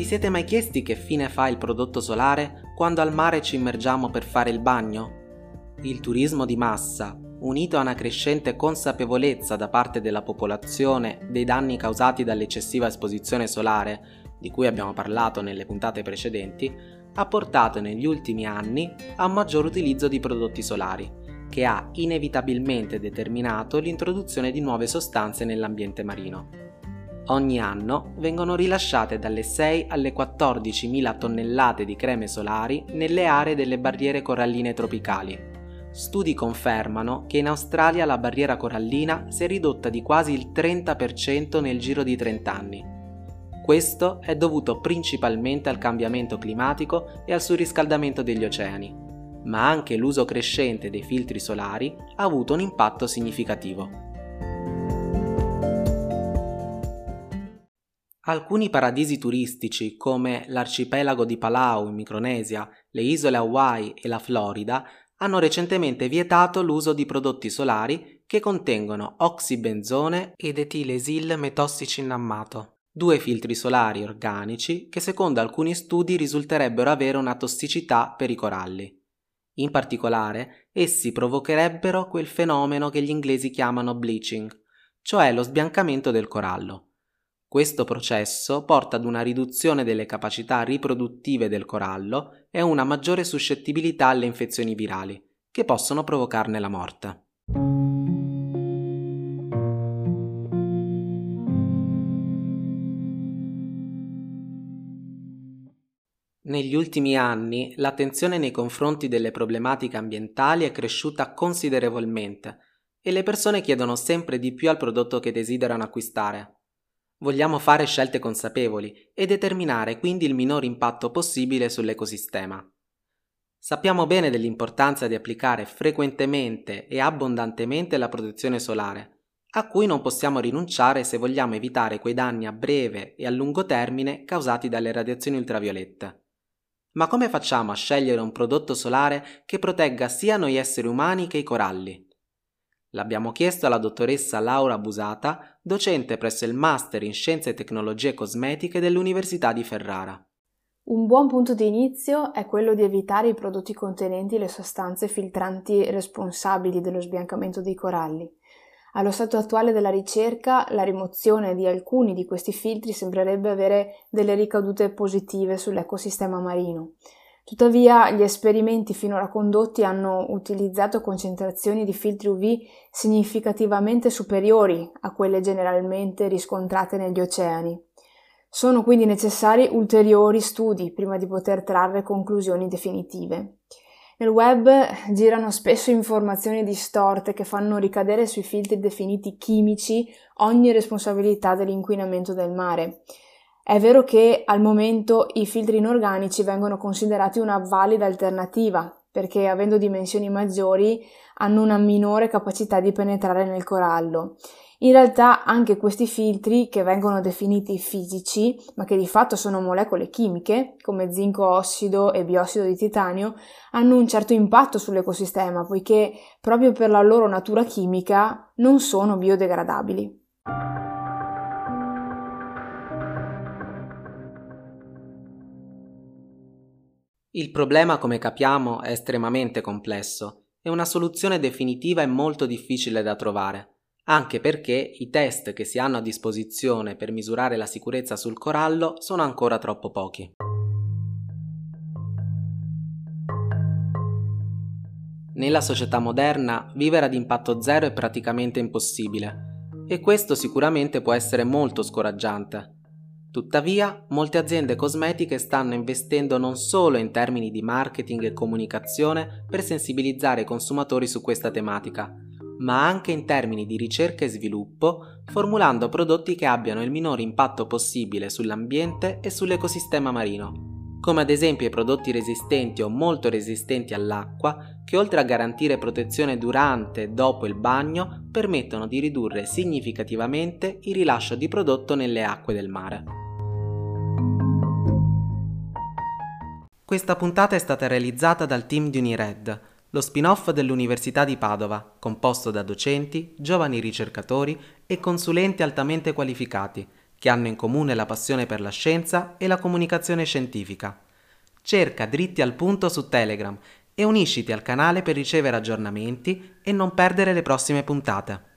Vi siete mai chiesti che fine fa il prodotto solare quando al mare ci immergiamo per fare il bagno? Il turismo di massa, unito a una crescente consapevolezza da parte della popolazione dei danni causati dall'eccessiva esposizione solare, di cui abbiamo parlato nelle puntate precedenti, ha portato negli ultimi anni a un maggior utilizzo di prodotti solari, che ha inevitabilmente determinato l'introduzione di nuove sostanze nell'ambiente marino. Ogni anno vengono rilasciate dalle 6 alle 14 mila tonnellate di creme solari nelle aree delle barriere coralline tropicali, Studi confermano che in Australia la barriera corallina si è ridotta di quasi il 30% nel giro di 30 anni. Questo è dovuto principalmente al cambiamento climatico e al surriscaldamento degli oceani, ma anche l'uso crescente dei filtri solari ha avuto un impatto significativo. Alcuni paradisi turistici come l'arcipelago di Palau in Micronesia, le isole Hawaii e la Florida hanno recentemente vietato l'uso di prodotti solari che contengono oxibenzone ed etilesil metossicinnammato, due filtri solari organici che secondo alcuni studi risulterebbero avere una tossicità per i coralli. In particolare, essi provocherebbero quel fenomeno che gli inglesi chiamano bleaching, cioè lo sbiancamento del corallo. Questo processo porta ad una riduzione delle capacità riproduttive del corallo e a una maggiore suscettibilità alle infezioni virali, che possono provocarne la morte. Negli ultimi anni l'attenzione nei confronti delle problematiche ambientali è cresciuta considerevolmente e le persone chiedono sempre di più al prodotto che desiderano acquistare. Vogliamo fare scelte consapevoli e determinare quindi il minor impatto possibile sull'ecosistema. Sappiamo bene dell'importanza di applicare frequentemente e abbondantemente la protezione solare, a cui non possiamo rinunciare se vogliamo evitare quei danni a breve e a lungo termine causati dalle radiazioni ultraviolette. Ma come facciamo a scegliere un prodotto solare che protegga sia noi esseri umani che i coralli? L'abbiamo chiesto alla dottoressa Laura Busata, docente presso il Master in Scienze e Tecnologie Cosmetiche dell'Università di Ferrara. Un buon punto di inizio è quello di evitare i prodotti contenenti le sostanze filtranti responsabili dello sbiancamento dei coralli. Allo stato attuale della ricerca, la rimozione di alcuni di questi filtri sembrerebbe avere delle ricadute positive sull'ecosistema marino. Tuttavia, gli esperimenti finora condotti hanno utilizzato concentrazioni di filtri UV significativamente superiori a quelle generalmente riscontrate negli oceani. Sono quindi necessari ulteriori studi prima di poter trarre conclusioni definitive. Nel web girano spesso informazioni distorte che fanno ricadere sui filtri definiti chimici ogni responsabilità dell'inquinamento del mare. È vero che al momento i filtri inorganici vengono considerati una valida alternativa perché avendo dimensioni maggiori hanno una minore capacità di penetrare nel corallo. In realtà anche questi filtri, che vengono definiti fisici, ma che di fatto sono molecole chimiche, come zinco ossido e biossido di titanio, hanno un certo impatto sull'ecosistema, poiché proprio per la loro natura chimica non sono biodegradabili. Il problema, come capiamo, è estremamente complesso e una soluzione definitiva è molto difficile da trovare, anche perché i test che si hanno a disposizione per misurare la sicurezza sul corallo sono ancora troppo pochi. Nella società moderna vivere ad impatto zero è praticamente impossibile e questo sicuramente può essere molto scoraggiante. Tuttavia, molte aziende cosmetiche stanno investendo non solo in termini di marketing e comunicazione per sensibilizzare i consumatori su questa tematica, ma anche in termini di ricerca e sviluppo, formulando prodotti che abbiano il minore impatto possibile sull'ambiente e sull'ecosistema marino come ad esempio i prodotti resistenti o molto resistenti all'acqua, che oltre a garantire protezione durante e dopo il bagno, permettono di ridurre significativamente il rilascio di prodotto nelle acque del mare. Questa puntata è stata realizzata dal team di Unired, lo spin-off dell'Università di Padova, composto da docenti, giovani ricercatori e consulenti altamente qualificati che hanno in comune la passione per la scienza e la comunicazione scientifica. Cerca dritti al punto su Telegram e unisciti al canale per ricevere aggiornamenti e non perdere le prossime puntate.